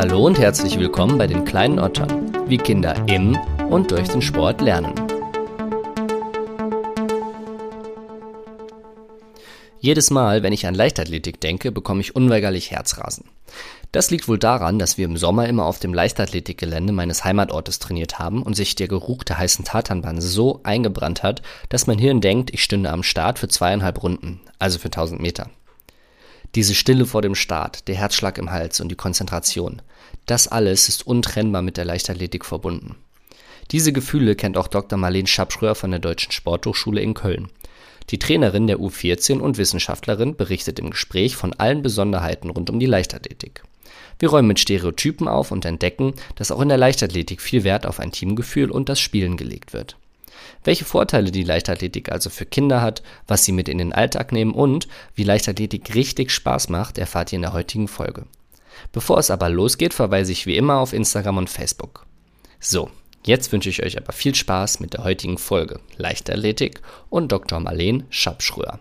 Hallo und herzlich willkommen bei den kleinen Ottern, wie Kinder im und durch den Sport lernen. Jedes Mal, wenn ich an Leichtathletik denke, bekomme ich unweigerlich Herzrasen. Das liegt wohl daran, dass wir im Sommer immer auf dem Leichtathletikgelände meines Heimatortes trainiert haben und sich der Geruch der heißen Tatanbahn so eingebrannt hat, dass mein Hirn denkt, ich stünde am Start für zweieinhalb Runden, also für 1000 Meter. Diese Stille vor dem Start, der Herzschlag im Hals und die Konzentration, das alles ist untrennbar mit der Leichtathletik verbunden. Diese Gefühle kennt auch Dr. Marlene Schabschröer von der Deutschen Sporthochschule in Köln. Die Trainerin der U14 und Wissenschaftlerin berichtet im Gespräch von allen Besonderheiten rund um die Leichtathletik. Wir räumen mit Stereotypen auf und entdecken, dass auch in der Leichtathletik viel Wert auf ein Teamgefühl und das Spielen gelegt wird. Welche Vorteile die Leichtathletik also für Kinder hat, was sie mit in den Alltag nehmen und wie Leichtathletik richtig Spaß macht, erfahrt ihr in der heutigen Folge. Bevor es aber losgeht, verweise ich wie immer auf Instagram und Facebook. So, jetzt wünsche ich euch aber viel Spaß mit der heutigen Folge Leichtathletik und Dr. Marleen Schabschröer.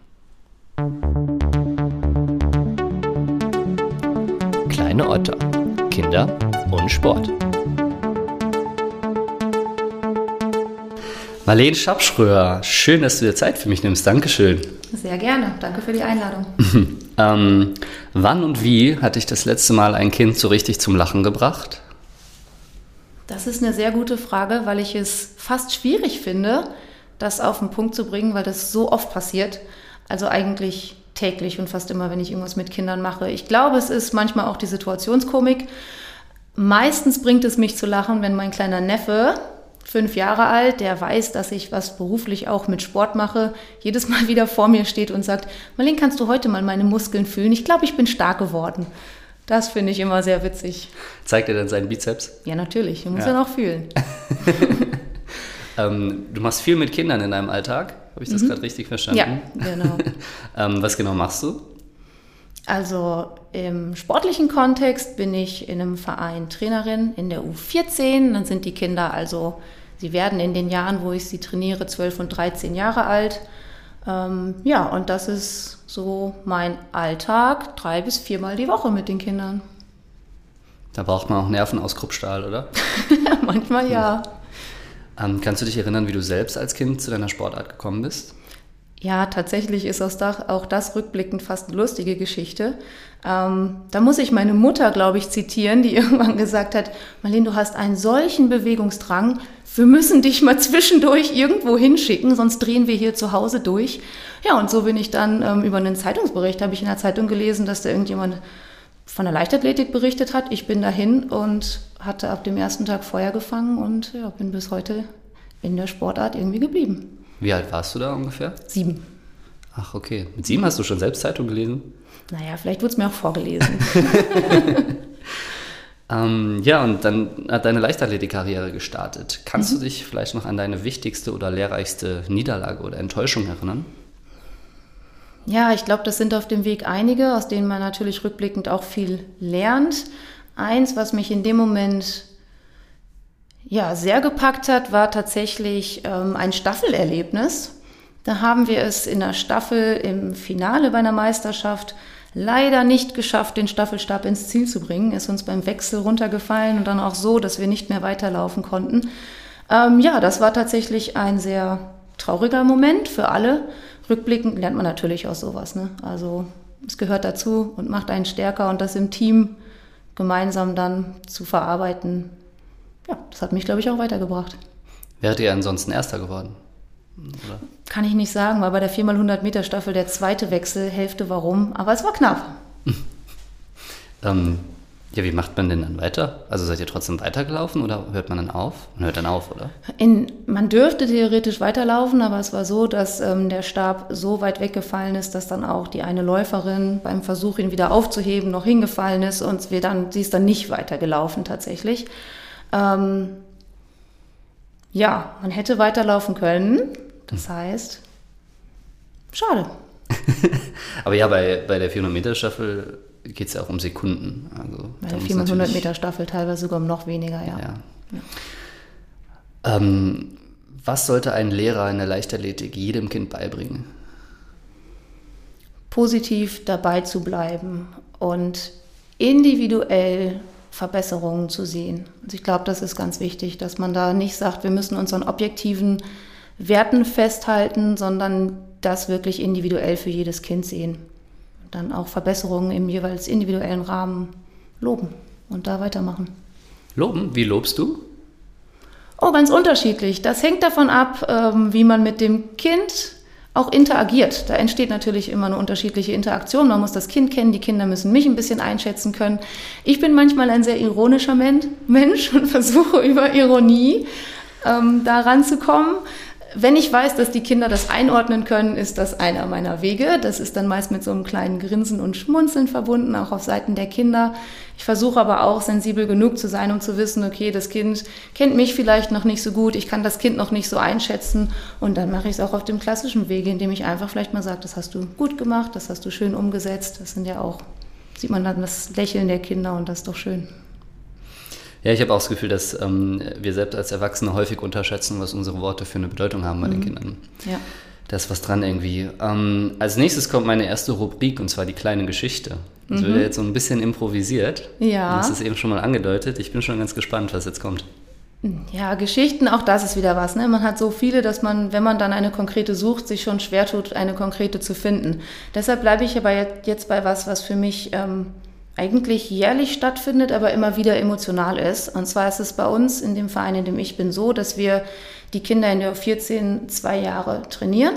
Kleine Otter, Kinder und Sport. Marlene Schabschröer, schön, dass du dir Zeit für mich nimmst. Dankeschön. Sehr gerne. Danke für die Einladung. ähm, wann und wie hat dich das letzte Mal ein Kind so richtig zum Lachen gebracht? Das ist eine sehr gute Frage, weil ich es fast schwierig finde, das auf den Punkt zu bringen, weil das so oft passiert. Also eigentlich täglich und fast immer, wenn ich irgendwas mit Kindern mache. Ich glaube, es ist manchmal auch die Situationskomik. Meistens bringt es mich zu lachen, wenn mein kleiner Neffe fünf Jahre alt, der weiß, dass ich was beruflich auch mit Sport mache, jedes Mal wieder vor mir steht und sagt, Marlene, kannst du heute mal meine Muskeln fühlen? Ich glaube, ich bin stark geworden. Das finde ich immer sehr witzig. Zeigt er dann seinen Bizeps? Ja, natürlich. Er muss ja, ja noch fühlen. ähm, du machst viel mit Kindern in deinem Alltag. Habe ich das mhm. gerade richtig verstanden? Ja, genau. ähm, was genau machst du? Also im sportlichen Kontext bin ich in einem Verein Trainerin in der U14. Dann sind die Kinder also, sie werden in den Jahren, wo ich sie trainiere, 12 und 13 Jahre alt. Ähm, ja, und das ist so mein Alltag, drei bis viermal die Woche mit den Kindern. Da braucht man auch Nerven aus Kruppstahl, oder? Manchmal ja. Ähm, kannst du dich erinnern, wie du selbst als Kind zu deiner Sportart gekommen bist? Ja, tatsächlich ist auch das rückblickend fast eine lustige Geschichte. Ähm, da muss ich meine Mutter, glaube ich, zitieren, die irgendwann gesagt hat, Marlene, du hast einen solchen Bewegungsdrang, wir müssen dich mal zwischendurch irgendwo hinschicken, sonst drehen wir hier zu Hause durch. Ja, und so bin ich dann ähm, über einen Zeitungsbericht, habe ich in der Zeitung gelesen, dass da irgendjemand von der Leichtathletik berichtet hat. Ich bin dahin und hatte ab dem ersten Tag Feuer gefangen und ja, bin bis heute in der Sportart irgendwie geblieben. Wie alt warst du da ungefähr? Sieben. Ach, okay. Mit sieben hast du schon selbst Zeitung gelesen? Naja, vielleicht wurde es mir auch vorgelesen. ähm, ja, und dann hat deine Leichtathletik-Karriere gestartet. Kannst mhm. du dich vielleicht noch an deine wichtigste oder lehrreichste Niederlage oder Enttäuschung erinnern? Ja, ich glaube, das sind auf dem Weg einige, aus denen man natürlich rückblickend auch viel lernt. Eins, was mich in dem Moment ja, sehr gepackt hat, war tatsächlich ähm, ein Staffelerlebnis. Da haben wir es in der Staffel im Finale bei einer Meisterschaft leider nicht geschafft, den Staffelstab ins Ziel zu bringen. Ist uns beim Wechsel runtergefallen und dann auch so, dass wir nicht mehr weiterlaufen konnten. Ähm, ja, das war tatsächlich ein sehr trauriger Moment für alle. Rückblickend lernt man natürlich aus sowas. Ne? Also es gehört dazu und macht einen stärker und das im Team gemeinsam dann zu verarbeiten, ja, das hat mich, glaube ich, auch weitergebracht. Wäret ihr ansonsten Erster geworden? Oder? Kann ich nicht sagen, war bei der 4x100 Meter Staffel der zweite Wechsel, Hälfte warum, aber es war knapp. ähm, ja, wie macht man denn dann weiter? Also seid ihr trotzdem weitergelaufen oder hört man dann auf? Man hört dann auf, oder? In, man dürfte theoretisch weiterlaufen, aber es war so, dass ähm, der Stab so weit weggefallen ist, dass dann auch die eine Läuferin beim Versuch, ihn wieder aufzuheben, noch hingefallen ist und wir dann, sie ist dann nicht weitergelaufen tatsächlich. Ähm, ja, man hätte weiterlaufen können. Das heißt, schade. Aber ja, bei, bei der 400-Meter-Staffel geht es ja auch um Sekunden. Also, bei der 400-Meter-Staffel teilweise sogar um noch weniger, ja. ja. ja. Ähm, was sollte ein Lehrer in der Leichtathletik jedem Kind beibringen? Positiv dabei zu bleiben und individuell Verbesserungen zu sehen. Also ich glaube, das ist ganz wichtig, dass man da nicht sagt, wir müssen uns an objektiven Werten festhalten, sondern das wirklich individuell für jedes Kind sehen. Dann auch Verbesserungen im jeweils individuellen Rahmen loben und da weitermachen. Loben? Wie lobst du? Oh, ganz unterschiedlich. Das hängt davon ab, ähm, wie man mit dem Kind auch interagiert. Da entsteht natürlich immer eine unterschiedliche Interaktion. Man muss das Kind kennen, die Kinder müssen mich ein bisschen einschätzen können. Ich bin manchmal ein sehr ironischer Mensch und versuche über Ironie ähm, da ranzukommen. Wenn ich weiß, dass die Kinder das einordnen können, ist das einer meiner Wege. Das ist dann meist mit so einem kleinen Grinsen und Schmunzeln verbunden, auch auf Seiten der Kinder. Ich versuche aber auch sensibel genug zu sein, um zu wissen, okay, das Kind kennt mich vielleicht noch nicht so gut, ich kann das Kind noch nicht so einschätzen und dann mache ich es auch auf dem klassischen Wege, indem ich einfach vielleicht mal sage, das hast du gut gemacht, das hast du schön umgesetzt. Das sind ja auch, sieht man dann das Lächeln der Kinder und das ist doch schön. Ja, ich habe auch das Gefühl, dass ähm, wir selbst als Erwachsene häufig unterschätzen, was unsere Worte für eine Bedeutung haben bei mhm. den Kindern. Ja. Da ist was dran irgendwie. Ähm, als nächstes kommt meine erste Rubrik und zwar die kleine Geschichte. Das mhm. wird ja jetzt so ein bisschen improvisiert. Ja. Das ist eben schon mal angedeutet. Ich bin schon ganz gespannt, was jetzt kommt. Ja, Geschichten, auch das ist wieder was. Ne? Man hat so viele, dass man, wenn man dann eine konkrete sucht, sich schon schwer tut, eine konkrete zu finden. Deshalb bleibe ich aber jetzt bei was, was für mich ähm, eigentlich jährlich stattfindet, aber immer wieder emotional ist. Und zwar ist es bei uns in dem Verein, in dem ich bin, so, dass wir die Kinder in der 14 zwei Jahre trainieren.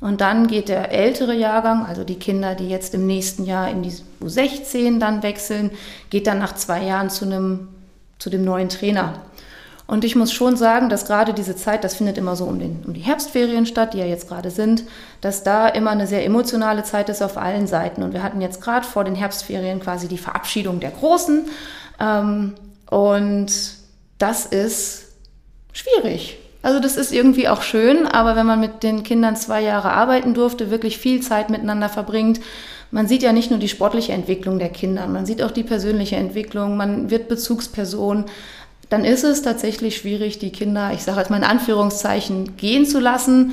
Und dann geht der ältere Jahrgang, also die Kinder, die jetzt im nächsten Jahr in die U16 dann wechseln, geht dann nach zwei Jahren zu einem, zu dem neuen Trainer. Und ich muss schon sagen, dass gerade diese Zeit, das findet immer so um, den, um die Herbstferien statt, die ja jetzt gerade sind, dass da immer eine sehr emotionale Zeit ist auf allen Seiten. Und wir hatten jetzt gerade vor den Herbstferien quasi die Verabschiedung der Großen. Ähm, und das ist schwierig. Also das ist irgendwie auch schön, aber wenn man mit den Kindern zwei Jahre arbeiten durfte, wirklich viel Zeit miteinander verbringt, man sieht ja nicht nur die sportliche Entwicklung der Kinder, man sieht auch die persönliche Entwicklung, man wird Bezugsperson dann ist es tatsächlich schwierig, die Kinder, ich sage jetzt mal in Anführungszeichen, gehen zu lassen.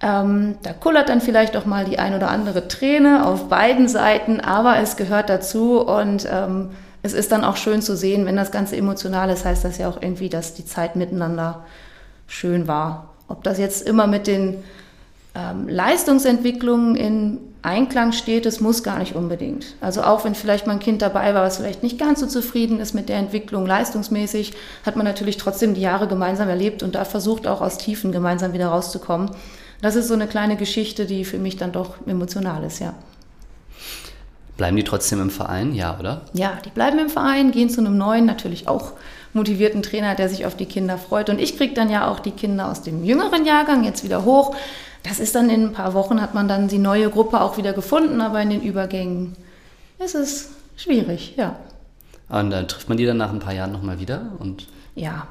Ähm, da kullert dann vielleicht auch mal die ein oder andere Träne auf beiden Seiten, aber es gehört dazu und ähm, es ist dann auch schön zu sehen, wenn das Ganze emotional ist, heißt das ja auch irgendwie, dass die Zeit miteinander schön war. Ob das jetzt immer mit den ähm, Leistungsentwicklungen in Einklang steht, das muss gar nicht unbedingt. Also auch wenn vielleicht mal ein Kind dabei war, was vielleicht nicht ganz so zufrieden ist mit der Entwicklung leistungsmäßig, hat man natürlich trotzdem die Jahre gemeinsam erlebt und da versucht auch aus Tiefen gemeinsam wieder rauszukommen. Das ist so eine kleine Geschichte, die für mich dann doch emotional ist, ja. Bleiben die trotzdem im Verein, ja, oder? Ja, die bleiben im Verein, gehen zu einem neuen, natürlich auch motivierten Trainer, der sich auf die Kinder freut. Und ich kriege dann ja auch die Kinder aus dem jüngeren Jahrgang jetzt wieder hoch das ist dann in ein paar Wochen, hat man dann die neue Gruppe auch wieder gefunden, aber in den Übergängen ist es schwierig, ja. Und dann trifft man die dann nach ein paar Jahren nochmal wieder und ja.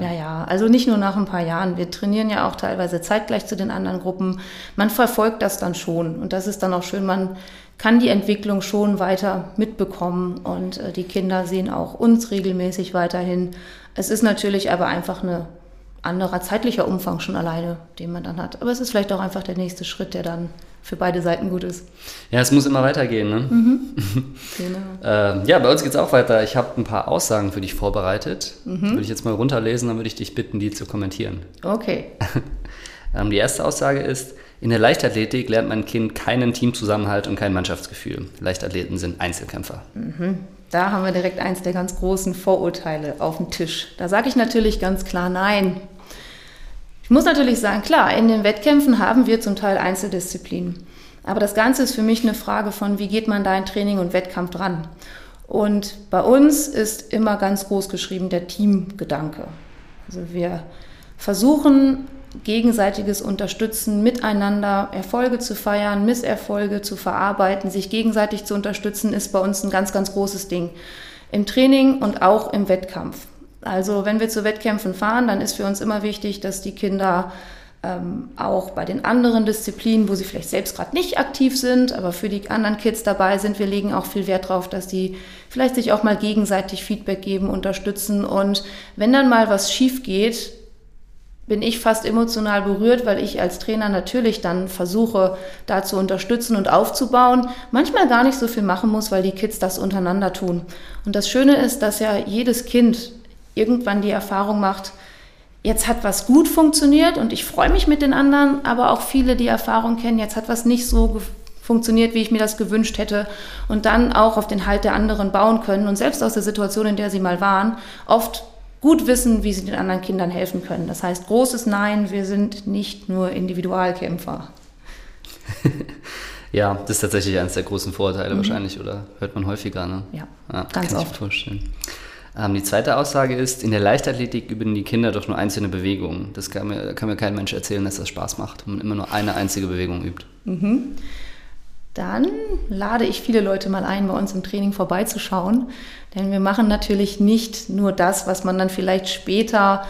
Ja, ja. Also nicht nur nach ein paar Jahren. Wir trainieren ja auch teilweise zeitgleich zu den anderen Gruppen. Man verfolgt das dann schon. Und das ist dann auch schön. Man kann die Entwicklung schon weiter mitbekommen. Und äh, die Kinder sehen auch uns regelmäßig weiterhin. Es ist natürlich aber einfach eine anderer zeitlicher Umfang schon alleine, den man dann hat. Aber es ist vielleicht auch einfach der nächste Schritt, der dann für beide Seiten gut ist. Ja, es muss immer weitergehen. Ne? Mhm. genau. ähm, ja, bei uns geht es auch weiter. Ich habe ein paar Aussagen für dich vorbereitet. Mhm. Würde ich jetzt mal runterlesen, dann würde ich dich bitten, die zu kommentieren. Okay. ähm, die erste Aussage ist, in der Leichtathletik lernt mein Kind keinen Teamzusammenhalt und kein Mannschaftsgefühl. Leichtathleten sind Einzelkämpfer. Mhm. Da haben wir direkt eins der ganz großen Vorurteile auf dem Tisch. Da sage ich natürlich ganz klar nein. Ich muss natürlich sagen, klar, in den Wettkämpfen haben wir zum Teil Einzeldisziplinen. Aber das Ganze ist für mich eine Frage von, wie geht man da in Training und Wettkampf dran? Und bei uns ist immer ganz groß geschrieben der Teamgedanke. Also wir versuchen gegenseitiges Unterstützen, miteinander Erfolge zu feiern, Misserfolge zu verarbeiten, sich gegenseitig zu unterstützen, ist bei uns ein ganz, ganz großes Ding. Im Training und auch im Wettkampf. Also wenn wir zu Wettkämpfen fahren, dann ist für uns immer wichtig, dass die Kinder ähm, auch bei den anderen Disziplinen, wo sie vielleicht selbst gerade nicht aktiv sind, aber für die anderen Kids dabei sind, wir legen auch viel Wert darauf, dass die vielleicht sich auch mal gegenseitig Feedback geben, unterstützen und wenn dann mal was schief geht, bin ich fast emotional berührt, weil ich als Trainer natürlich dann versuche, da zu unterstützen und aufzubauen. Manchmal gar nicht so viel machen muss, weil die Kids das untereinander tun. Und das Schöne ist, dass ja jedes Kind irgendwann die Erfahrung macht, jetzt hat was gut funktioniert und ich freue mich mit den anderen, aber auch viele die Erfahrung kennen, jetzt hat was nicht so funktioniert, wie ich mir das gewünscht hätte und dann auch auf den Halt der anderen bauen können und selbst aus der Situation, in der sie mal waren, oft gut wissen, wie sie den anderen Kindern helfen können. Das heißt, großes Nein, wir sind nicht nur Individualkämpfer. ja, das ist tatsächlich eines der großen Vorurteile mhm. wahrscheinlich, oder hört man häufiger, ne? Ja, ja ganz oft. vorstellen. Ähm, die zweite Aussage ist, in der Leichtathletik üben die Kinder doch nur einzelne Bewegungen. Das kann mir, kann mir kein Mensch erzählen, dass das Spaß macht, wenn man immer nur eine einzige Bewegung übt. Mhm dann lade ich viele Leute mal ein, bei uns im Training vorbeizuschauen. Denn wir machen natürlich nicht nur das, was man dann vielleicht später,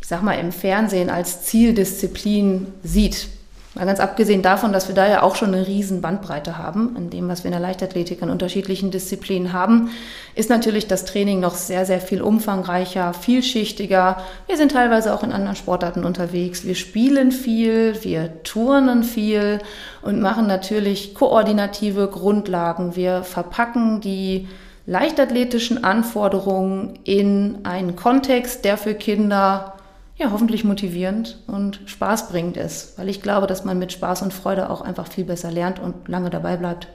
ich sag mal, im Fernsehen als Zieldisziplin sieht. Mal ganz abgesehen davon, dass wir da ja auch schon eine riesen Bandbreite haben, in dem, was wir in der Leichtathletik an unterschiedlichen Disziplinen haben, ist natürlich das Training noch sehr, sehr viel umfangreicher, vielschichtiger. Wir sind teilweise auch in anderen Sportarten unterwegs. Wir spielen viel, wir turnen viel und machen natürlich koordinative Grundlagen. Wir verpacken die leichtathletischen Anforderungen in einen Kontext, der für Kinder ja, hoffentlich motivierend und spaßbringend ist, weil ich glaube, dass man mit Spaß und Freude auch einfach viel besser lernt und lange dabei bleibt.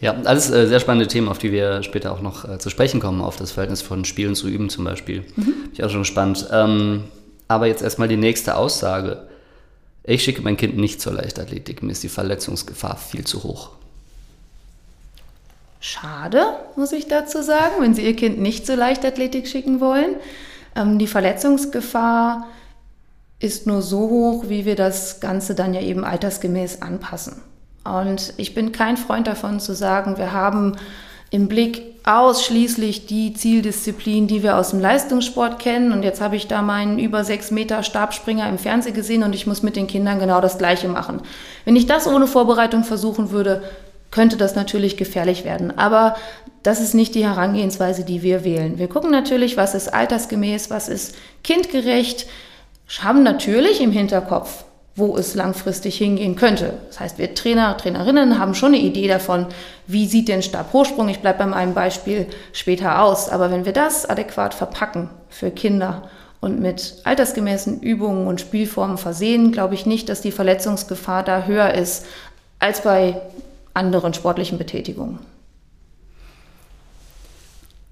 Ja, alles äh, sehr spannende Themen, auf die wir später auch noch äh, zu sprechen kommen, auf das Verhältnis von Spielen zu Üben zum Beispiel. Mhm. Bin ich auch schon gespannt. Ähm, aber jetzt erstmal die nächste Aussage. Ich schicke mein Kind nicht zur Leichtathletik, mir ist die Verletzungsgefahr viel zu hoch. Schade, muss ich dazu sagen, wenn Sie Ihr Kind nicht zur Leichtathletik schicken wollen. Ähm, die Verletzungsgefahr ist nur so hoch, wie wir das Ganze dann ja eben altersgemäß anpassen. Und ich bin kein Freund davon zu sagen, wir haben im Blick ausschließlich die Zieldisziplin, die wir aus dem Leistungssport kennen. Und jetzt habe ich da meinen über sechs Meter Stabspringer im Fernsehen gesehen und ich muss mit den Kindern genau das Gleiche machen. Wenn ich das ohne Vorbereitung versuchen würde, könnte das natürlich gefährlich werden. Aber das ist nicht die Herangehensweise, die wir wählen. Wir gucken natürlich, was ist altersgemäß, was ist kindgerecht, haben natürlich im Hinterkopf, wo es langfristig hingehen könnte. Das heißt, wir Trainer, Trainerinnen haben schon eine Idee davon, wie sieht denn Stabhochsprung, ich bleibe bei meinem Beispiel später aus. Aber wenn wir das adäquat verpacken für Kinder und mit altersgemäßen Übungen und Spielformen versehen, glaube ich nicht, dass die Verletzungsgefahr da höher ist als bei anderen sportlichen Betätigungen.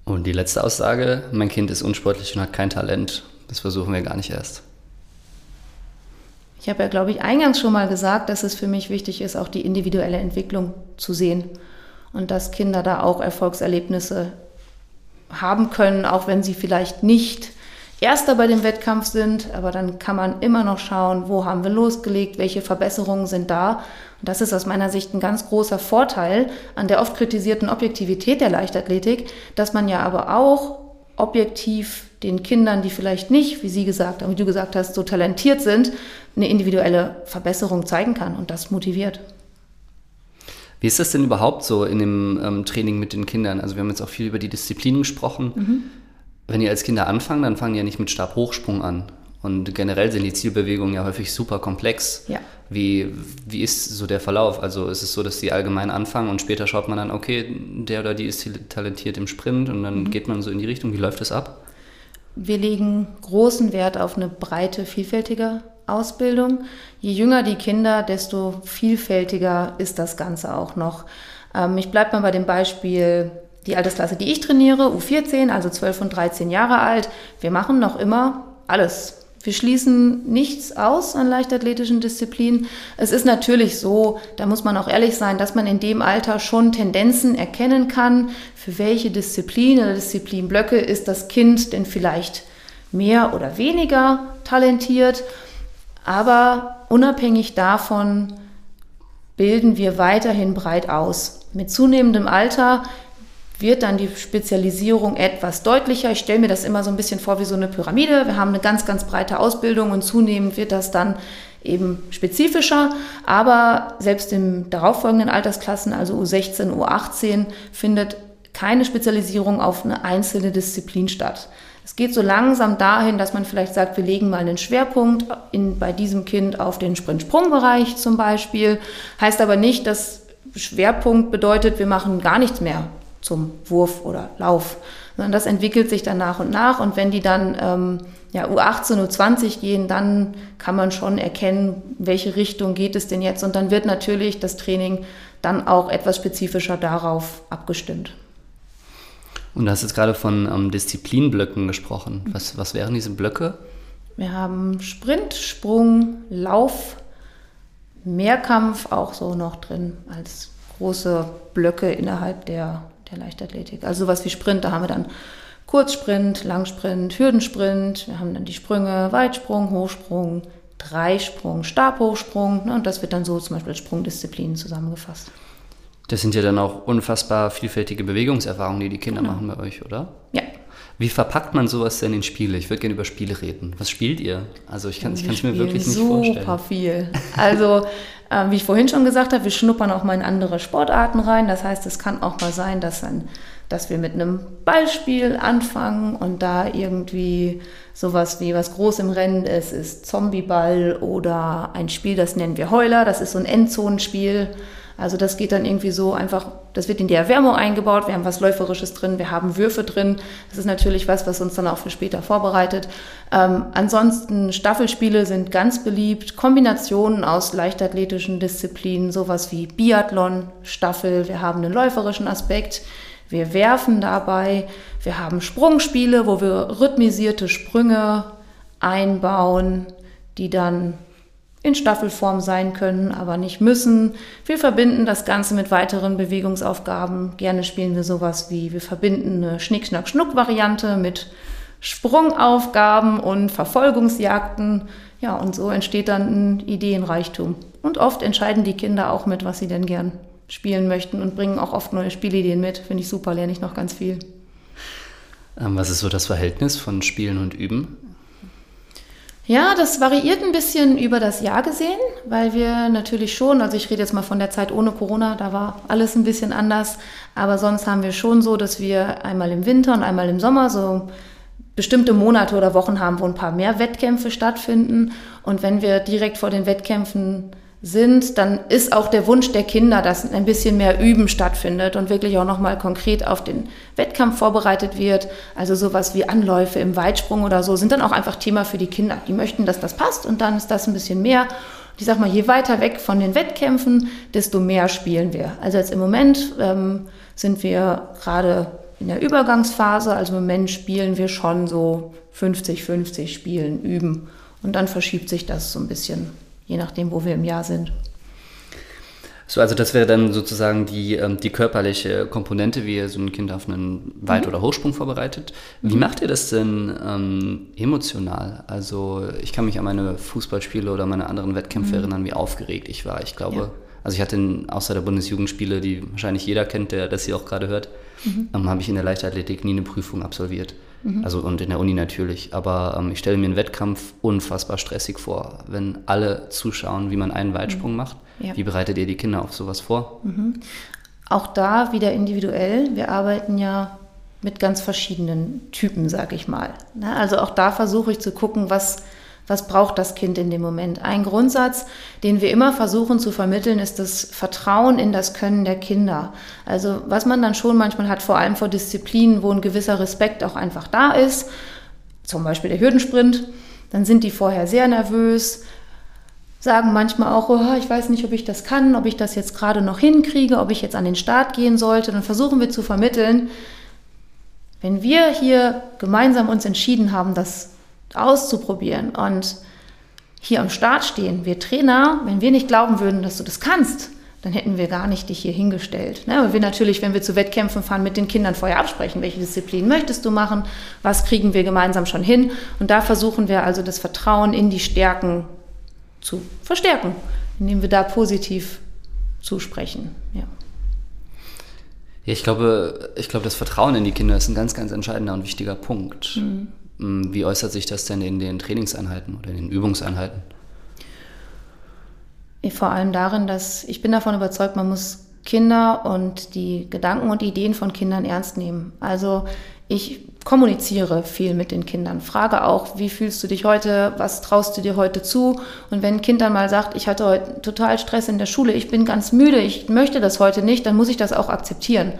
Und die letzte Aussage, mein Kind ist unsportlich und hat kein Talent. Das versuchen wir gar nicht erst. Ich habe ja, glaube ich, eingangs schon mal gesagt, dass es für mich wichtig ist, auch die individuelle Entwicklung zu sehen und dass Kinder da auch Erfolgserlebnisse haben können, auch wenn sie vielleicht nicht Erster bei dem Wettkampf sind, aber dann kann man immer noch schauen, wo haben wir losgelegt, welche Verbesserungen sind da. Und das ist aus meiner Sicht ein ganz großer Vorteil an der oft kritisierten Objektivität der Leichtathletik, dass man ja aber auch objektiv den Kindern, die vielleicht nicht, wie Sie gesagt haben, wie du gesagt hast, so talentiert sind, eine individuelle Verbesserung zeigen kann und das motiviert. Wie ist das denn überhaupt so in dem ähm, Training mit den Kindern? Also wir haben jetzt auch viel über die Disziplinen gesprochen. Mhm wenn ihr als Kinder anfangen, dann fangen die ja nicht mit Stabhochsprung an. Und generell sind die Zielbewegungen ja häufig super komplex. Ja. Wie, wie ist so der Verlauf? Also ist es so, dass die allgemein anfangen und später schaut man dann, okay, der oder die ist talentiert im Sprint und dann mhm. geht man so in die Richtung. Wie läuft das ab? Wir legen großen Wert auf eine breite, vielfältige Ausbildung. Je jünger die Kinder, desto vielfältiger ist das Ganze auch noch. Ähm, ich bleibe mal bei dem Beispiel die Altersklasse, die ich trainiere, U14, also 12 und 13 Jahre alt, wir machen noch immer alles. Wir schließen nichts aus an leichtathletischen Disziplinen. Es ist natürlich so, da muss man auch ehrlich sein, dass man in dem Alter schon Tendenzen erkennen kann, für welche Disziplin oder Disziplinblöcke ist das Kind denn vielleicht mehr oder weniger talentiert. Aber unabhängig davon bilden wir weiterhin breit aus. Mit zunehmendem Alter wird dann die Spezialisierung etwas deutlicher. Ich stelle mir das immer so ein bisschen vor wie so eine Pyramide. Wir haben eine ganz, ganz breite Ausbildung und zunehmend wird das dann eben spezifischer. Aber selbst in darauffolgenden Altersklassen, also U16, U18, findet keine Spezialisierung auf eine einzelne Disziplin statt. Es geht so langsam dahin, dass man vielleicht sagt, wir legen mal einen Schwerpunkt in, bei diesem Kind auf den Sprint-Sprung-Bereich zum Beispiel. Heißt aber nicht, dass Schwerpunkt bedeutet, wir machen gar nichts mehr zum Wurf oder Lauf, sondern das entwickelt sich dann nach und nach. Und wenn die dann ähm, ja, U18, U20 gehen, dann kann man schon erkennen, welche Richtung geht es denn jetzt. Und dann wird natürlich das Training dann auch etwas spezifischer darauf abgestimmt. Und du hast jetzt gerade von ähm, Disziplinblöcken gesprochen. Was, was wären diese Blöcke? Wir haben Sprint, Sprung, Lauf, Mehrkampf auch so noch drin als große Blöcke innerhalb der, der Leichtathletik. Also sowas wie Sprint, da haben wir dann Kurzsprint, Langsprint, Hürdensprint, wir haben dann die Sprünge, Weitsprung, Hochsprung, Dreisprung, Stabhochsprung ne, und das wird dann so zum Beispiel als Sprungdisziplinen zusammengefasst. Das sind ja dann auch unfassbar vielfältige Bewegungserfahrungen, die die Kinder genau. machen bei euch, oder? Ja. Wie verpackt man sowas denn in Spiele? Ich würde gerne über Spiele reden. Was spielt ihr? Also ich kann es mir wirklich nicht vorstellen. Super viel. Also äh, wie ich vorhin schon gesagt habe, wir schnuppern auch mal in andere Sportarten rein. Das heißt, es kann auch mal sein, dass, ein, dass wir mit einem Ballspiel anfangen und da irgendwie sowas wie was groß im Rennen ist, ist Zombieball oder ein Spiel, das nennen wir Heuler. Das ist so ein Endzonenspiel. Also das geht dann irgendwie so einfach, das wird in die Erwärmung eingebaut, wir haben was Läuferisches drin, wir haben Würfe drin. Das ist natürlich was, was uns dann auch für später vorbereitet. Ähm, ansonsten Staffelspiele sind ganz beliebt, Kombinationen aus leichtathletischen Disziplinen, sowas wie Biathlon, Staffel, wir haben einen läuferischen Aspekt. Wir werfen dabei, wir haben Sprungspiele, wo wir rhythmisierte Sprünge einbauen, die dann in Staffelform sein können, aber nicht müssen. Wir verbinden das Ganze mit weiteren Bewegungsaufgaben. Gerne spielen wir sowas wie, wir verbinden eine Schnick-Schnack-Schnuck-Variante mit Sprungaufgaben und Verfolgungsjagden. Ja, und so entsteht dann ein Ideenreichtum. Und oft entscheiden die Kinder auch mit, was sie denn gern spielen möchten und bringen auch oft neue Spielideen mit. Finde ich super, lerne ich noch ganz viel. Ähm, was ist so das Verhältnis von Spielen und Üben? Ja, das variiert ein bisschen über das Jahr gesehen, weil wir natürlich schon, also ich rede jetzt mal von der Zeit ohne Corona, da war alles ein bisschen anders, aber sonst haben wir schon so, dass wir einmal im Winter und einmal im Sommer so bestimmte Monate oder Wochen haben, wo ein paar mehr Wettkämpfe stattfinden. Und wenn wir direkt vor den Wettkämpfen sind, dann ist auch der Wunsch der Kinder, dass ein bisschen mehr Üben stattfindet und wirklich auch nochmal konkret auf den Wettkampf vorbereitet wird. Also sowas wie Anläufe im Weitsprung oder so sind dann auch einfach Thema für die Kinder. Die möchten, dass das passt und dann ist das ein bisschen mehr. Ich sag mal, je weiter weg von den Wettkämpfen, desto mehr spielen wir. Also jetzt im Moment ähm, sind wir gerade in der Übergangsphase. Also im Moment spielen wir schon so 50-50 Spielen, üben. Und dann verschiebt sich das so ein bisschen je nachdem, wo wir im Jahr sind. So, also das wäre dann sozusagen die, ähm, die körperliche Komponente, wie ihr so ein Kind auf einen Weit- mhm. oder Hochsprung vorbereitet. Wie mhm. macht ihr das denn ähm, emotional? Also ich kann mich an meine Fußballspiele oder meine anderen Wettkämpfe mhm. erinnern, wie aufgeregt ich war. Ich glaube, ja. also ich hatte in, außer der Bundesjugendspiele, die wahrscheinlich jeder kennt, der das hier auch gerade hört, mhm. ähm, habe ich in der Leichtathletik nie eine Prüfung absolviert. Mhm. Also und in der Uni natürlich. Aber ähm, ich stelle mir einen Wettkampf unfassbar stressig vor, wenn alle zuschauen, wie man einen Weitsprung mhm. macht. Ja. Wie bereitet ihr die Kinder auf sowas vor? Mhm. Auch da wieder individuell. Wir arbeiten ja mit ganz verschiedenen Typen, sag ich mal. Ne? Also auch da versuche ich zu gucken, was was braucht das Kind in dem Moment? Ein Grundsatz, den wir immer versuchen zu vermitteln, ist das Vertrauen in das Können der Kinder. Also was man dann schon manchmal hat, vor allem vor Disziplinen, wo ein gewisser Respekt auch einfach da ist, zum Beispiel der Hürdensprint, dann sind die vorher sehr nervös, sagen manchmal auch, oh, ich weiß nicht, ob ich das kann, ob ich das jetzt gerade noch hinkriege, ob ich jetzt an den Start gehen sollte. Dann versuchen wir zu vermitteln, wenn wir hier gemeinsam uns entschieden haben, das auszuprobieren und hier am Start stehen, wir Trainer, wenn wir nicht glauben würden, dass du das kannst, dann hätten wir gar nicht dich hier hingestellt. Ne? wir natürlich, wenn wir zu Wettkämpfen fahren, mit den Kindern vorher absprechen, welche Disziplin möchtest du machen, was kriegen wir gemeinsam schon hin. Und da versuchen wir also das Vertrauen in die Stärken zu verstärken, indem wir da positiv zusprechen. Ja. Ja, ich glaube, ich glaube, das Vertrauen in die Kinder ist ein ganz, ganz entscheidender und wichtiger Punkt. Mhm. Hm, wie äußert sich das denn in den Trainingseinheiten oder in den Übungseinheiten? Vor allem darin, dass ich bin davon überzeugt, man muss Kinder und die Gedanken und Ideen von Kindern ernst nehmen. Also ich kommuniziere viel mit den Kindern, frage auch, wie fühlst du dich heute, was traust du dir heute zu? Und wenn ein Kind dann mal sagt, ich hatte heute total Stress in der Schule, ich bin ganz müde, ich möchte das heute nicht, dann muss ich das auch akzeptieren.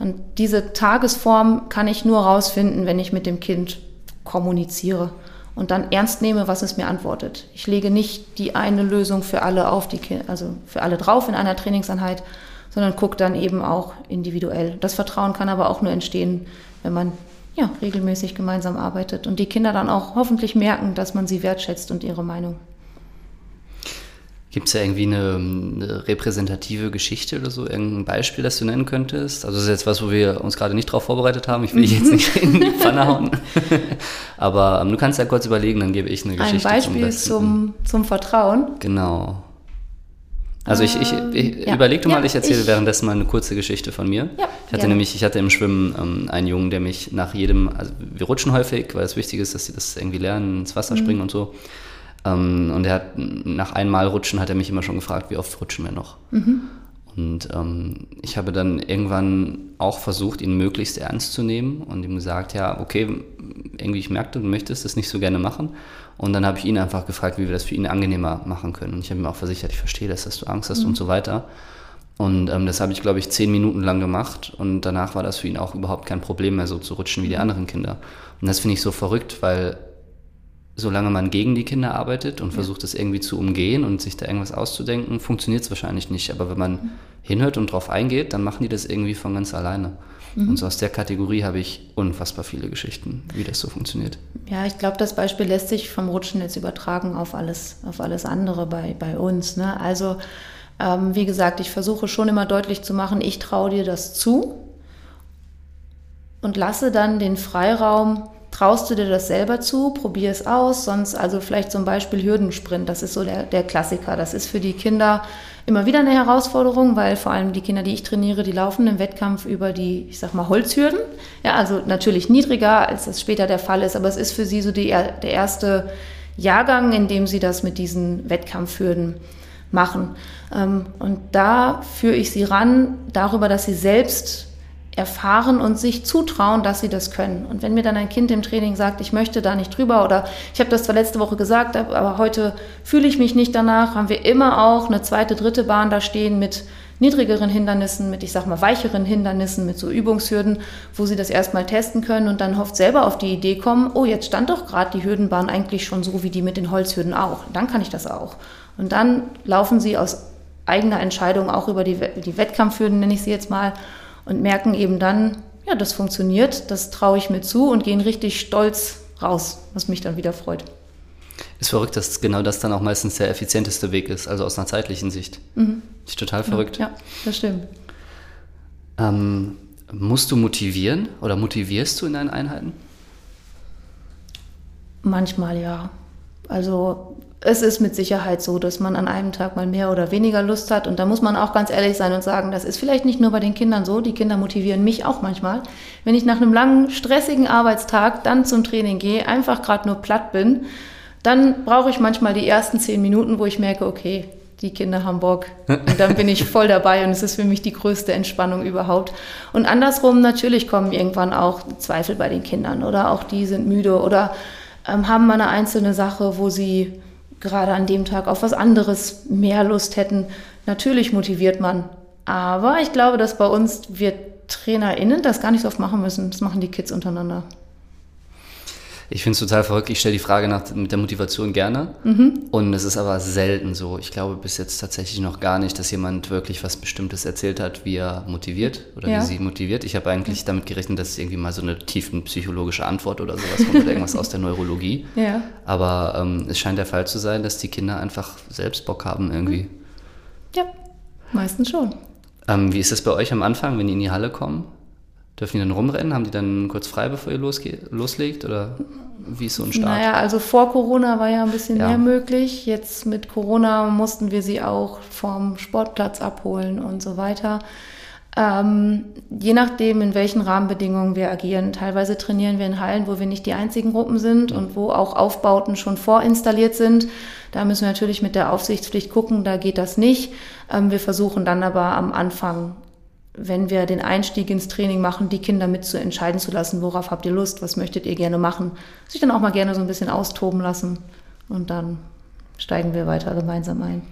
Und diese Tagesform kann ich nur rausfinden, wenn ich mit dem Kind kommuniziere und dann ernst nehme, was es mir antwortet. Ich lege nicht die eine Lösung für alle auf, die, also für alle drauf in einer Trainingseinheit, sondern gucke dann eben auch individuell. Das Vertrauen kann aber auch nur entstehen, wenn man ja, regelmäßig gemeinsam arbeitet und die Kinder dann auch hoffentlich merken, dass man sie wertschätzt und ihre Meinung. Gibt es da irgendwie eine, eine, repräsentative Geschichte oder so, irgendein Beispiel, das du nennen könntest? Also das ist jetzt was, wo wir uns gerade nicht drauf vorbereitet haben. Ich will dich jetzt nicht in die Pfanne hauen. Aber ähm, du kannst ja kurz überlegen, dann gebe ich eine Geschichte. Ein Beispiel zum, zum Vertrauen. Genau. Also ich, ich, ich ähm, ja. überleg du mal, ja, ich erzähle ich, währenddessen mal eine kurze Geschichte von mir. Ja, ich hatte nämlich, ich hatte im Schwimmen ähm, einen Jungen, der mich nach jedem, also wir rutschen häufig, weil es wichtig ist, dass sie das irgendwie lernen, ins Wasser mhm. springen und so. Ähm, und er hat nach einmal Rutschen hat er mich immer schon gefragt, wie oft rutschen wir noch. Mhm. Und ähm, ich habe dann irgendwann auch versucht, ihn möglichst ernst zu nehmen und ihm gesagt, ja, okay, irgendwie ich merke, du möchtest das nicht so gerne machen. Und dann habe ich ihn einfach gefragt, wie wir das für ihn angenehmer machen können. Und ich habe ihm auch versichert, ich verstehe das, dass du Angst hast mhm. und so weiter. Und ähm, das habe ich, glaube ich, zehn Minuten lang gemacht. Und danach war das für ihn auch überhaupt kein Problem mehr, so zu rutschen wie die mhm. anderen Kinder. Und das finde ich so verrückt, weil solange man gegen die Kinder arbeitet und versucht, das irgendwie zu umgehen und sich da irgendwas auszudenken, funktioniert es wahrscheinlich nicht. Aber wenn man mhm. hinhört und drauf eingeht, dann machen die das irgendwie von ganz alleine. Mhm. Und so aus der Kategorie habe ich unfassbar viele Geschichten, wie das so funktioniert. Ja, ich glaube, das Beispiel lässt sich vom Rutschen jetzt übertragen auf alles, auf alles andere bei, bei uns. Ne? Also, ähm, wie gesagt, ich versuche schon immer deutlich zu machen, ich traue dir das zu und lasse dann den Freiraum, traust du dir das selber zu, probier es aus, sonst also vielleicht zum Beispiel Hürdensprint, das ist so der, der Klassiker. Das ist für die Kinder immer wieder eine Herausforderung, weil vor allem die Kinder, die ich trainiere, die laufen im Wettkampf über die, ich sag mal, Holzhürden. Ja, also natürlich niedriger, als das später der Fall ist, aber es ist für sie so die, der erste Jahrgang, in dem sie das mit diesen Wettkampfhürden machen. Ähm, und da führe ich sie ran, darüber, dass sie selbst erfahren und sich zutrauen, dass sie das können. Und wenn mir dann ein Kind im Training sagt, ich möchte da nicht drüber oder ich habe das zwar letzte Woche gesagt, aber heute fühle ich mich nicht danach, haben wir immer auch eine zweite, dritte Bahn da stehen mit niedrigeren Hindernissen, mit, ich sag mal, weicheren Hindernissen, mit so Übungshürden, wo sie das erstmal testen können und dann oft selber auf die Idee kommen, oh, jetzt stand doch gerade die Hürdenbahn eigentlich schon so wie die mit den Holzhürden auch. Dann kann ich das auch. Und dann laufen sie aus eigener Entscheidung auch über die, die Wettkampfhürden, nenne ich sie jetzt mal, und merken eben dann, ja, das funktioniert, das traue ich mir zu und gehen richtig stolz raus, was mich dann wieder freut. Ist verrückt, dass genau das dann auch meistens der effizienteste Weg ist, also aus einer zeitlichen Sicht. Mhm. Ist total verrückt. Ja, das stimmt. Ähm, musst du motivieren oder motivierst du in deinen Einheiten? Manchmal ja. Also es ist mit Sicherheit so, dass man an einem Tag mal mehr oder weniger Lust hat. Und da muss man auch ganz ehrlich sein und sagen, das ist vielleicht nicht nur bei den Kindern so. Die Kinder motivieren mich auch manchmal. Wenn ich nach einem langen, stressigen Arbeitstag dann zum Training gehe, einfach gerade nur platt bin, dann brauche ich manchmal die ersten zehn Minuten, wo ich merke, okay, die Kinder haben Bock. Und dann bin ich voll dabei und es ist für mich die größte Entspannung überhaupt. Und andersrum, natürlich kommen irgendwann auch Zweifel bei den Kindern oder auch die sind müde oder ähm, haben mal eine einzelne Sache, wo sie gerade an dem Tag auf was anderes mehr Lust hätten. Natürlich motiviert man. Aber ich glaube, dass bei uns wir TrainerInnen das gar nicht so oft machen müssen. Das machen die Kids untereinander. Ich finde es total verrückt. Ich stelle die Frage nach mit der Motivation gerne. Mhm. Und es ist aber selten so. Ich glaube bis jetzt tatsächlich noch gar nicht, dass jemand wirklich was Bestimmtes erzählt hat, wie er motiviert oder ja. wie sie motiviert. Ich habe eigentlich ja. damit gerechnet, dass es irgendwie mal so eine tiefenpsychologische Antwort oder sowas kommt oder irgendwas aus der Neurologie. Ja. Aber ähm, es scheint der Fall zu sein, dass die Kinder einfach selbst Bock haben irgendwie. Ja, meistens schon. Ähm, wie ist das bei euch am Anfang, wenn die in die Halle kommen? Dürfen die dann rumrennen? Haben die dann kurz frei, bevor ihr loslegt? Oder wie ist so ein Start? Naja, also vor Corona war ja ein bisschen ja. mehr möglich. Jetzt mit Corona mussten wir sie auch vom Sportplatz abholen und so weiter. Ähm, je nachdem, in welchen Rahmenbedingungen wir agieren. Teilweise trainieren wir in Hallen, wo wir nicht die einzigen Gruppen sind und wo auch Aufbauten schon vorinstalliert sind. Da müssen wir natürlich mit der Aufsichtspflicht gucken, da geht das nicht. Ähm, wir versuchen dann aber am Anfang wenn wir den Einstieg ins Training machen, die Kinder mit zu entscheiden zu lassen, worauf habt ihr Lust, was möchtet ihr gerne machen, sich dann auch mal gerne so ein bisschen austoben lassen und dann steigen wir weiter gemeinsam ein.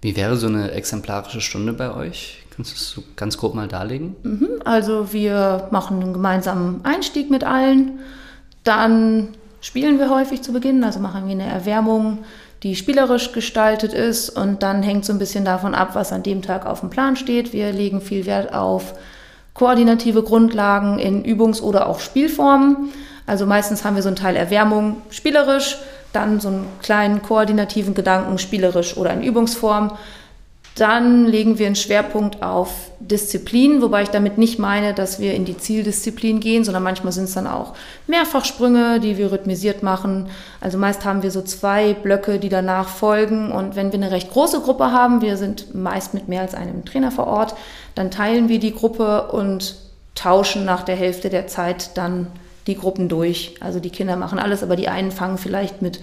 Wie wäre so eine exemplarische Stunde bei euch? Kannst du es so ganz grob mal darlegen? Mhm, also wir machen einen gemeinsamen Einstieg mit allen, dann spielen wir häufig zu Beginn, also machen wir eine Erwärmung, die spielerisch gestaltet ist und dann hängt so ein bisschen davon ab, was an dem Tag auf dem Plan steht. Wir legen viel Wert auf koordinative Grundlagen in Übungs- oder auch Spielformen. Also meistens haben wir so einen Teil Erwärmung spielerisch, dann so einen kleinen koordinativen Gedanken spielerisch oder in Übungsform dann legen wir einen Schwerpunkt auf Disziplin, wobei ich damit nicht meine, dass wir in die Zieldisziplin gehen, sondern manchmal sind es dann auch Mehrfachsprünge, die wir rhythmisiert machen. Also meist haben wir so zwei Blöcke, die danach folgen. Und wenn wir eine recht große Gruppe haben, wir sind meist mit mehr als einem Trainer vor Ort, dann teilen wir die Gruppe und tauschen nach der Hälfte der Zeit dann die Gruppen durch. Also die Kinder machen alles, aber die einen fangen vielleicht mit,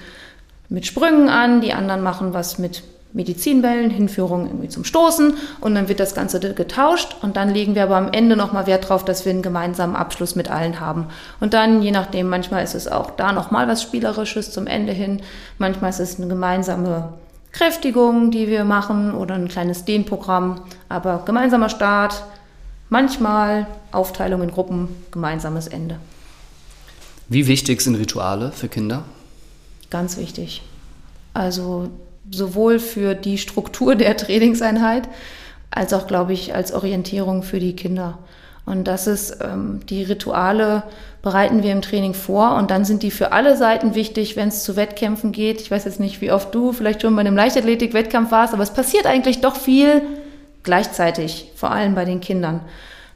mit Sprüngen an, die anderen machen was mit Medizinbällen, Hinführung irgendwie zum Stoßen und dann wird das Ganze getauscht und dann legen wir aber am Ende nochmal Wert drauf, dass wir einen gemeinsamen Abschluss mit allen haben. Und dann, je nachdem, manchmal ist es auch da nochmal was Spielerisches zum Ende hin, manchmal ist es eine gemeinsame Kräftigung, die wir machen oder ein kleines Dehnprogramm, aber gemeinsamer Start, manchmal Aufteilung in Gruppen, gemeinsames Ende. Wie wichtig sind Rituale für Kinder? Ganz wichtig. Also sowohl für die Struktur der Trainingseinheit als auch, glaube ich, als Orientierung für die Kinder. Und das ist, ähm, die Rituale bereiten wir im Training vor und dann sind die für alle Seiten wichtig, wenn es zu Wettkämpfen geht. Ich weiß jetzt nicht, wie oft du vielleicht schon bei einem Leichtathletik-Wettkampf warst, aber es passiert eigentlich doch viel gleichzeitig, vor allem bei den Kindern.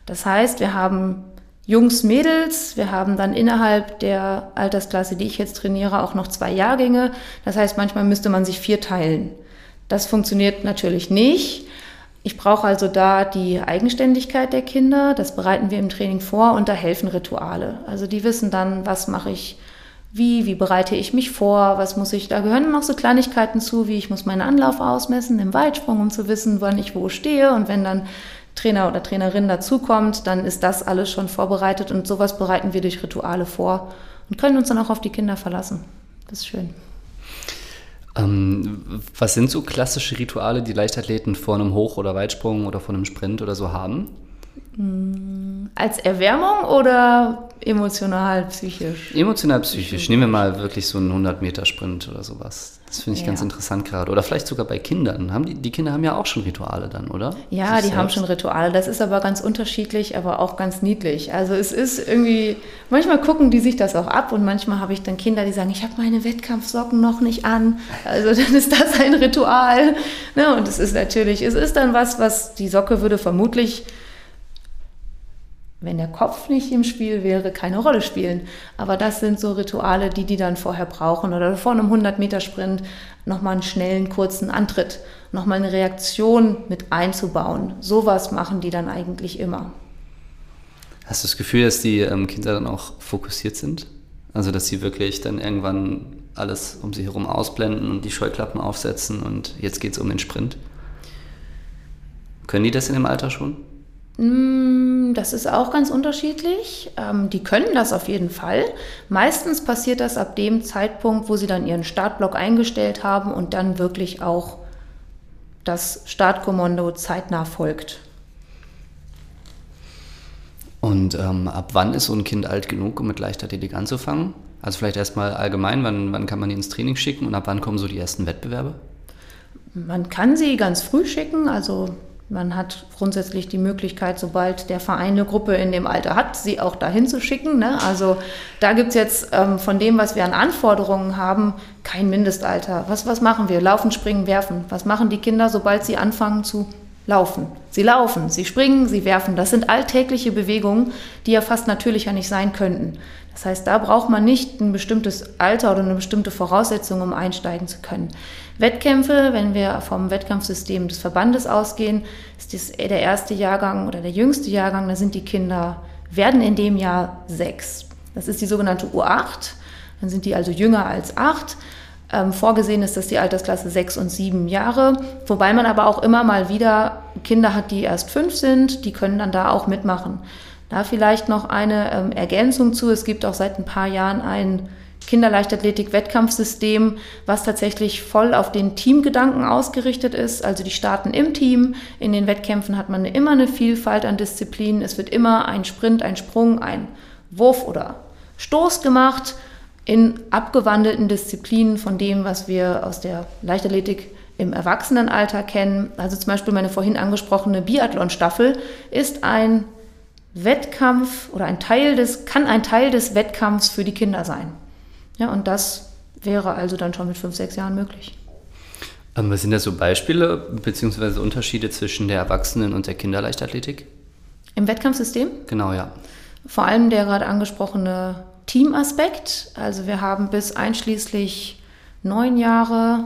Das heißt, wir haben Jungs, Mädels. Wir haben dann innerhalb der Altersklasse, die ich jetzt trainiere, auch noch zwei Jahrgänge. Das heißt, manchmal müsste man sich vier teilen. Das funktioniert natürlich nicht. Ich brauche also da die Eigenständigkeit der Kinder. Das bereiten wir im Training vor und da helfen Rituale. Also die wissen dann, was mache ich wie, wie bereite ich mich vor, was muss ich, da gehören noch so Kleinigkeiten zu, wie ich muss meinen Anlauf ausmessen im Weitsprung, um zu wissen, wann ich wo stehe und wenn dann Trainer oder Trainerin dazukommt, dann ist das alles schon vorbereitet und sowas bereiten wir durch Rituale vor und können uns dann auch auf die Kinder verlassen. Das ist schön. Ähm, was sind so klassische Rituale, die Leichtathleten vor einem Hoch- oder Weitsprung oder vor einem Sprint oder so haben? Mm, als Erwärmung oder emotional, psychisch? Emotional, psychisch. Nehmen wir mal wirklich so einen 100-Meter-Sprint oder sowas. Das finde ich ja. ganz interessant gerade. Oder vielleicht sogar bei Kindern. Haben die, die Kinder haben ja auch schon Rituale dann, oder? Ja, Sich die selbst. haben schon Rituale. Das ist aber ganz unterschiedlich, aber auch ganz niedlich. Also es ist irgendwie, manchmal gucken die sich das auch ab und manchmal habe ich dann Kinder, die sagen, ich habe meine Wettkampfsocken noch nicht an. Also dann ist das ein Ritual. Ne? Und es ist natürlich, es ist dann was, was die Socke würde vermutlich wenn der Kopf nicht im Spiel wäre, keine Rolle spielen. Aber das sind so Rituale, die die dann vorher brauchen. Oder vor einem 100-Meter-Sprint nochmal einen schnellen, kurzen Antritt, nochmal eine Reaktion mit einzubauen. Sowas machen die dann eigentlich immer. Hast du das Gefühl, dass die ähm, Kinder dann auch fokussiert sind? Also, dass sie wirklich dann irgendwann alles um sie herum ausblenden und die Scheuklappen aufsetzen und jetzt geht es um den Sprint? Können die das in dem Alter schon? Mm, das ist auch ganz unterschiedlich. Ähm, die können das auf jeden Fall. Meistens passiert das ab dem Zeitpunkt, wo sie dann ihren Startblock eingestellt haben und dann wirklich auch das Startkommando zeitnah folgt. Und ähm, ab wann ist so ein Kind alt genug, um mit Leichtathletik anzufangen? Also vielleicht erstmal allgemein, wann, wann kann man die ins Training schicken und ab wann kommen so die ersten Wettbewerbe? Man kann sie ganz früh schicken, also man hat grundsätzlich die Möglichkeit, sobald der Verein eine Gruppe in dem Alter hat, sie auch dahin zu schicken. Ne? Also da gibt es jetzt ähm, von dem, was wir an Anforderungen haben, kein Mindestalter. Was, was machen wir? Laufen, springen, werfen. Was machen die Kinder, sobald sie anfangen zu laufen? Sie laufen, sie springen, sie werfen. Das sind alltägliche Bewegungen, die ja fast natürlicher nicht sein könnten. Das heißt, da braucht man nicht ein bestimmtes Alter oder eine bestimmte Voraussetzung, um einsteigen zu können. Wettkämpfe, wenn wir vom Wettkampfsystem des Verbandes ausgehen, ist das der erste Jahrgang oder der jüngste Jahrgang, da sind die Kinder, werden in dem Jahr sechs. Das ist die sogenannte U8. Dann sind die also jünger als acht. Ähm, vorgesehen ist das die Altersklasse sechs und sieben Jahre, wobei man aber auch immer mal wieder Kinder hat, die erst fünf sind, die können dann da auch mitmachen. Da vielleicht noch eine ähm, Ergänzung zu. Es gibt auch seit ein paar Jahren ein Kinderleichtathletik-Wettkampfsystem, was tatsächlich voll auf den Teamgedanken ausgerichtet ist. Also die starten im Team. In den Wettkämpfen hat man immer eine Vielfalt an Disziplinen. Es wird immer ein Sprint, ein Sprung, ein Wurf oder Stoß gemacht in abgewandelten Disziplinen von dem, was wir aus der Leichtathletik im Erwachsenenalter kennen. Also zum Beispiel meine vorhin angesprochene Biathlon-Staffel ist ein Wettkampf oder ein Teil des, kann ein Teil des Wettkampfs für die Kinder sein. Ja, und das wäre also dann schon mit fünf, sechs Jahren möglich. Ähm, was sind da so Beispiele bzw. Unterschiede zwischen der Erwachsenen- und der Kinderleichtathletik? Im Wettkampfsystem? Genau, ja. Vor allem der gerade angesprochene Teamaspekt. Also wir haben bis einschließlich neun Jahre,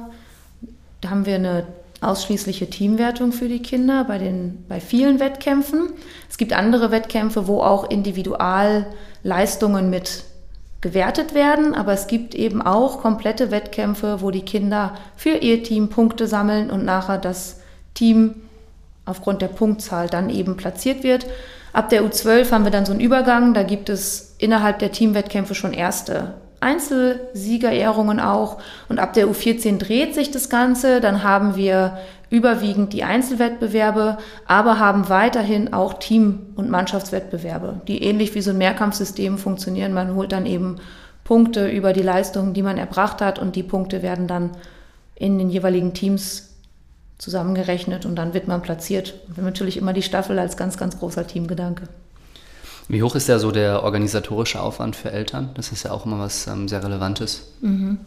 da haben wir eine ausschließliche Teamwertung für die Kinder bei, den, bei vielen Wettkämpfen. Es gibt andere Wettkämpfe, wo auch Individualleistungen mit gewertet werden, aber es gibt eben auch komplette Wettkämpfe, wo die Kinder für ihr Team Punkte sammeln und nachher das Team aufgrund der Punktzahl dann eben platziert wird. Ab der U12 haben wir dann so einen Übergang, da gibt es innerhalb der Teamwettkämpfe schon erste Einzelsiegerehrungen auch. Und ab der U14 dreht sich das Ganze. Dann haben wir überwiegend die Einzelwettbewerbe, aber haben weiterhin auch Team- und Mannschaftswettbewerbe, die ähnlich wie so ein Mehrkampfsystem funktionieren. Man holt dann eben Punkte über die Leistungen, die man erbracht hat und die Punkte werden dann in den jeweiligen Teams zusammengerechnet und dann wird man platziert. Und natürlich immer die Staffel als ganz, ganz großer Teamgedanke. Wie hoch ist da so der organisatorische Aufwand für Eltern? Das ist ja auch immer was ähm, sehr Relevantes. Mhm.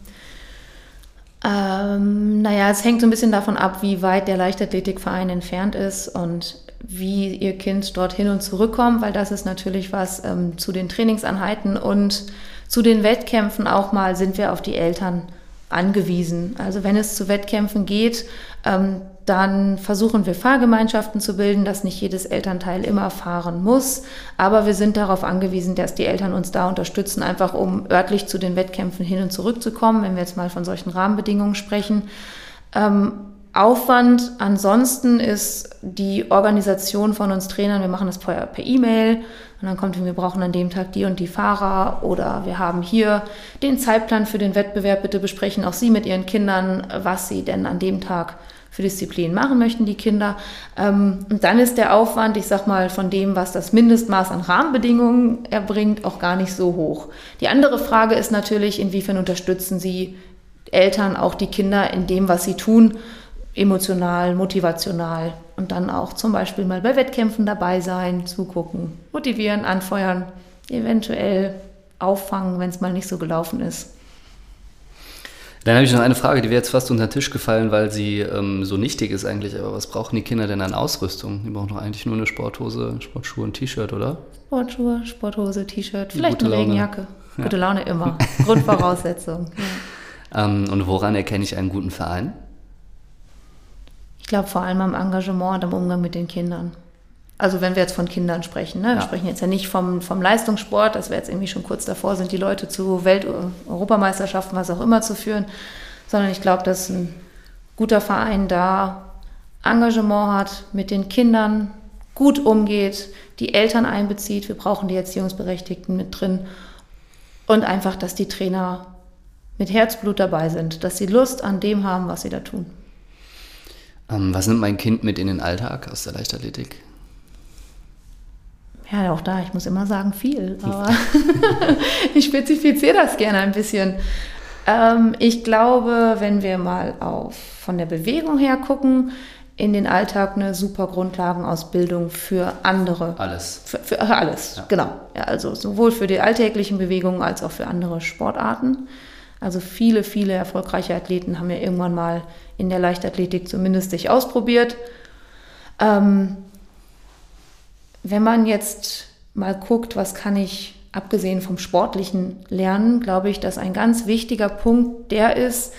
Ähm, naja, es hängt so ein bisschen davon ab, wie weit der Leichtathletikverein entfernt ist und wie ihr Kind dorthin und zurückkommt, weil das ist natürlich was ähm, zu den Trainingsanheiten und zu den Wettkämpfen auch mal sind wir auf die Eltern angewiesen. Also wenn es zu Wettkämpfen geht, ähm, dann versuchen wir Fahrgemeinschaften zu bilden, dass nicht jedes Elternteil immer fahren muss. Aber wir sind darauf angewiesen, dass die Eltern uns da unterstützen, einfach um örtlich zu den Wettkämpfen hin und zurück zu kommen, wenn wir jetzt mal von solchen Rahmenbedingungen sprechen. Ähm, Aufwand ansonsten ist die Organisation von uns Trainern. Wir machen das per E-Mail und dann kommt, wir brauchen an dem Tag die und die Fahrer oder wir haben hier den Zeitplan für den Wettbewerb. Bitte besprechen auch Sie mit Ihren Kindern, was Sie denn an dem Tag für Disziplinen machen möchten, die Kinder. Ähm, und dann ist der Aufwand, ich sag mal, von dem, was das Mindestmaß an Rahmenbedingungen erbringt, auch gar nicht so hoch. Die andere Frage ist natürlich, inwiefern unterstützen Sie Eltern auch die Kinder in dem, was sie tun, emotional, motivational und dann auch zum Beispiel mal bei Wettkämpfen dabei sein, zugucken, motivieren, anfeuern, eventuell auffangen, wenn es mal nicht so gelaufen ist. Dann habe ich noch eine Frage, die wäre jetzt fast unter den Tisch gefallen, weil sie ähm, so nichtig ist eigentlich. Aber was brauchen die Kinder denn an Ausrüstung? Die brauchen doch eigentlich nur eine Sporthose, Sportschuhe und T-Shirt, oder? Sportschuhe, Sporthose, T-Shirt, vielleicht Gute eine Laune. Regenjacke. Ja. Gute Laune immer. Grundvoraussetzung. Ja. Ähm, und woran erkenne ich einen guten Verein? Ich glaube vor allem am Engagement und am Umgang mit den Kindern. Also wenn wir jetzt von Kindern sprechen, ne? wir ja. sprechen jetzt ja nicht vom, vom Leistungssport, dass wir jetzt irgendwie schon kurz davor sind, die Leute zu Welt-, Europameisterschaften, was auch immer zu führen, sondern ich glaube, dass ein guter Verein da Engagement hat, mit den Kindern gut umgeht, die Eltern einbezieht, wir brauchen die Erziehungsberechtigten mit drin und einfach, dass die Trainer mit Herzblut dabei sind, dass sie Lust an dem haben, was sie da tun. Ähm, was nimmt mein Kind mit in den Alltag aus der Leichtathletik? Auch da, ich muss immer sagen, viel. Aber ich spezifiziere das gerne ein bisschen. Ähm, ich glaube, wenn wir mal auf von der Bewegung her gucken, in den Alltag eine super Grundlagenausbildung für andere. Alles. Für, für alles, ja. genau. Ja, also sowohl für die alltäglichen Bewegungen als auch für andere Sportarten. Also viele, viele erfolgreiche Athleten haben ja irgendwann mal in der Leichtathletik zumindest sich ausprobiert. Ähm, wenn man jetzt mal guckt, was kann ich abgesehen vom sportlichen lernen, glaube ich, dass ein ganz wichtiger Punkt der ist,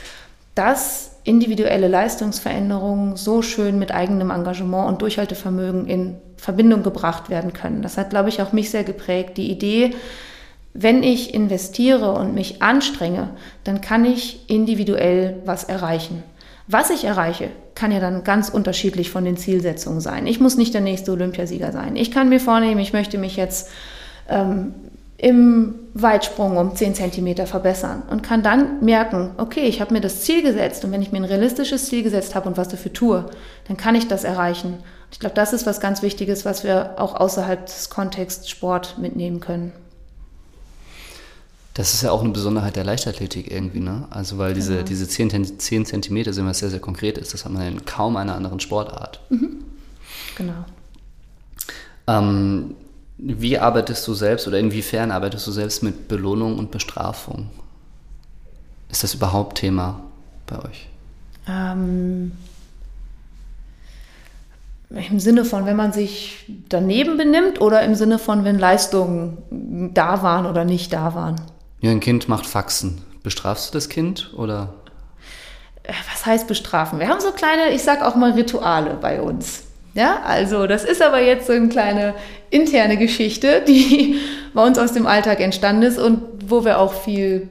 dass individuelle Leistungsveränderungen so schön mit eigenem Engagement und Durchhaltevermögen in Verbindung gebracht werden können. Das hat, glaube ich, auch mich sehr geprägt. Die Idee, wenn ich investiere und mich anstrenge, dann kann ich individuell was erreichen. Was ich erreiche, kann ja dann ganz unterschiedlich von den Zielsetzungen sein. Ich muss nicht der nächste Olympiasieger sein. Ich kann mir vornehmen, ich möchte mich jetzt ähm, im Weitsprung um 10 cm verbessern und kann dann merken, okay, ich habe mir das Ziel gesetzt und wenn ich mir ein realistisches Ziel gesetzt habe und was dafür tue, dann kann ich das erreichen. Ich glaube, das ist was ganz Wichtiges, was wir auch außerhalb des Kontexts Sport mitnehmen können. Das ist ja auch eine Besonderheit der Leichtathletik irgendwie, ne? Also weil diese, genau. diese 10, 10 Zentimeter sind was sehr, sehr konkret ist. Das hat man in kaum einer anderen Sportart. Mhm. Genau. Ähm, wie arbeitest du selbst oder inwiefern arbeitest du selbst mit Belohnung und Bestrafung? Ist das überhaupt Thema bei euch? Ähm, Im Sinne von, wenn man sich daneben benimmt oder im Sinne von, wenn Leistungen da waren oder nicht da waren? Ja, ein Kind macht Faxen. Bestrafst du das Kind oder? Äh, was heißt bestrafen? Wir haben so kleine, ich sag auch mal Rituale bei uns. Ja, also das ist aber jetzt so eine kleine interne Geschichte, die bei uns aus dem Alltag entstanden ist und wo wir auch viel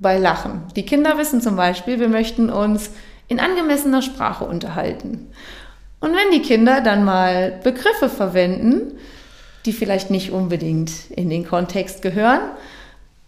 bei lachen. Die Kinder wissen zum Beispiel, wir möchten uns in angemessener Sprache unterhalten. Und wenn die Kinder dann mal Begriffe verwenden, die vielleicht nicht unbedingt in den Kontext gehören,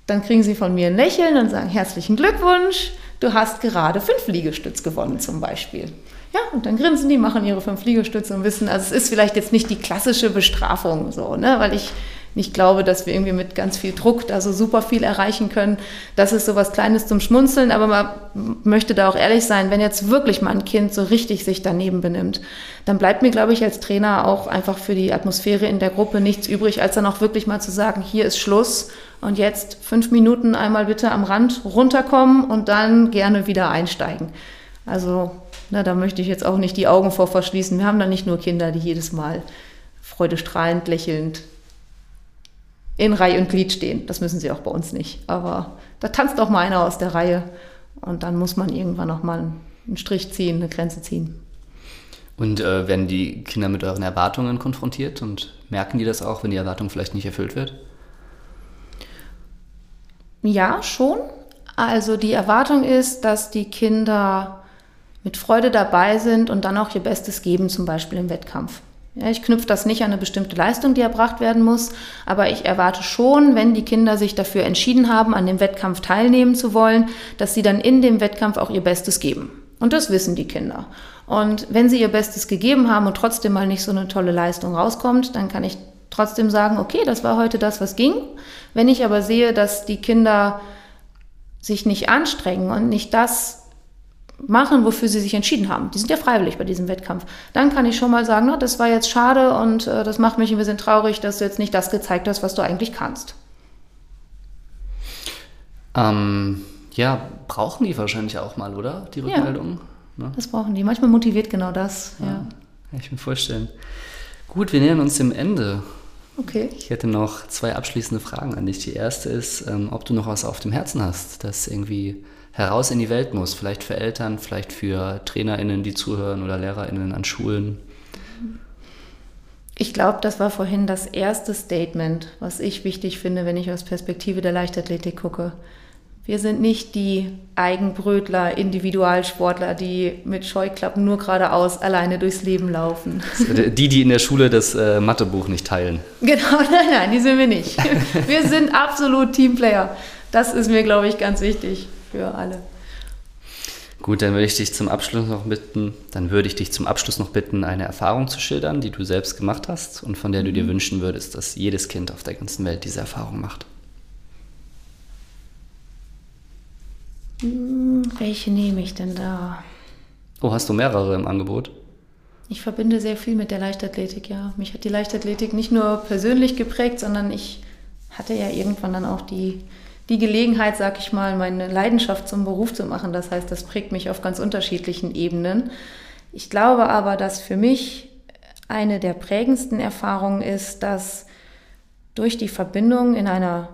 dann kriegen sie von mir ein Lächeln und sagen, herzlichen Glückwunsch, du hast gerade fünf Liegestütz gewonnen zum Beispiel. Ja, und dann grinsen die, machen ihre fünf Liegestütze und wissen, also es ist vielleicht jetzt nicht die klassische Bestrafung so, ne, weil ich nicht glaube, dass wir irgendwie mit ganz viel Druck da so super viel erreichen können. Das ist so was Kleines zum Schmunzeln, aber man möchte da auch ehrlich sein, wenn jetzt wirklich mal ein Kind so richtig sich daneben benimmt, dann bleibt mir, glaube ich, als Trainer auch einfach für die Atmosphäre in der Gruppe nichts übrig, als dann auch wirklich mal zu sagen, hier ist Schluss und jetzt fünf Minuten einmal bitte am Rand runterkommen und dann gerne wieder einsteigen. Also, na, da möchte ich jetzt auch nicht die Augen vor verschließen. Wir haben da nicht nur Kinder, die jedes Mal freudestrahlend, lächelnd in Reihe und Glied stehen. Das müssen sie auch bei uns nicht. Aber da tanzt auch mal einer aus der Reihe und dann muss man irgendwann auch mal einen Strich ziehen, eine Grenze ziehen. Und äh, werden die Kinder mit euren Erwartungen konfrontiert und merken die das auch, wenn die Erwartung vielleicht nicht erfüllt wird? Ja, schon. Also die Erwartung ist, dass die Kinder mit Freude dabei sind und dann auch ihr Bestes geben, zum Beispiel im Wettkampf. Ja, ich knüpfe das nicht an eine bestimmte Leistung, die erbracht werden muss, aber ich erwarte schon, wenn die Kinder sich dafür entschieden haben, an dem Wettkampf teilnehmen zu wollen, dass sie dann in dem Wettkampf auch ihr Bestes geben. Und das wissen die Kinder. Und wenn sie ihr Bestes gegeben haben und trotzdem mal nicht so eine tolle Leistung rauskommt, dann kann ich trotzdem sagen, okay, das war heute das, was ging. Wenn ich aber sehe, dass die Kinder sich nicht anstrengen und nicht das machen, wofür sie sich entschieden haben. Die sind ja freiwillig bei diesem Wettkampf. Dann kann ich schon mal sagen, na, das war jetzt schade und äh, das macht mich ein bisschen traurig, dass du jetzt nicht das gezeigt hast, was du eigentlich kannst. Ähm, ja, brauchen die wahrscheinlich auch mal, oder? Die Rückmeldungen? Ja, ne? Das brauchen die. Manchmal motiviert genau das. Ja. ja. Kann ich mir vorstellen. Gut, wir nähern uns dem Ende. Okay. Ich hätte noch zwei abschließende Fragen an dich. Die erste ist, ähm, ob du noch was auf dem Herzen hast, das irgendwie heraus in die Welt muss. Vielleicht für Eltern, vielleicht für TrainerInnen, die zuhören oder LehrerInnen an Schulen. Ich glaube, das war vorhin das erste Statement, was ich wichtig finde, wenn ich aus Perspektive der Leichtathletik gucke. Wir sind nicht die Eigenbrötler, Individualsportler, die mit Scheuklappen nur geradeaus alleine durchs Leben laufen. Die, die in der Schule das äh, Mathebuch nicht teilen. Genau, nein, nein, die sind wir nicht. Wir sind absolut Teamplayer. Das ist mir, glaube ich, ganz wichtig für alle. Gut, dann würde ich dich zum Abschluss noch bitten, dann würde ich dich zum Abschluss noch bitten, eine Erfahrung zu schildern, die du selbst gemacht hast und von der du dir mhm. wünschen würdest, dass jedes Kind auf der ganzen Welt diese Erfahrung macht. Hm, welche nehme ich denn da? Oh, hast du mehrere im Angebot? Ich verbinde sehr viel mit der Leichtathletik, ja. Mich hat die Leichtathletik nicht nur persönlich geprägt, sondern ich hatte ja irgendwann dann auch die, die Gelegenheit, sag ich mal, meine Leidenschaft zum Beruf zu machen. Das heißt, das prägt mich auf ganz unterschiedlichen Ebenen. Ich glaube aber, dass für mich eine der prägendsten Erfahrungen ist, dass durch die Verbindung in einer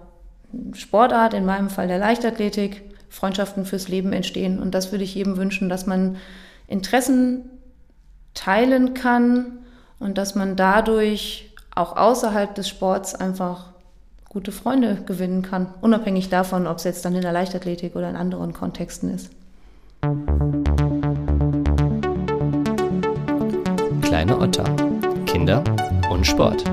Sportart, in meinem Fall der Leichtathletik, Freundschaften fürs Leben entstehen. Und das würde ich jedem wünschen, dass man Interessen teilen kann und dass man dadurch auch außerhalb des Sports einfach gute Freunde gewinnen kann, unabhängig davon, ob es jetzt dann in der Leichtathletik oder in anderen Kontexten ist. Kleine Otter. Kinder und Sport.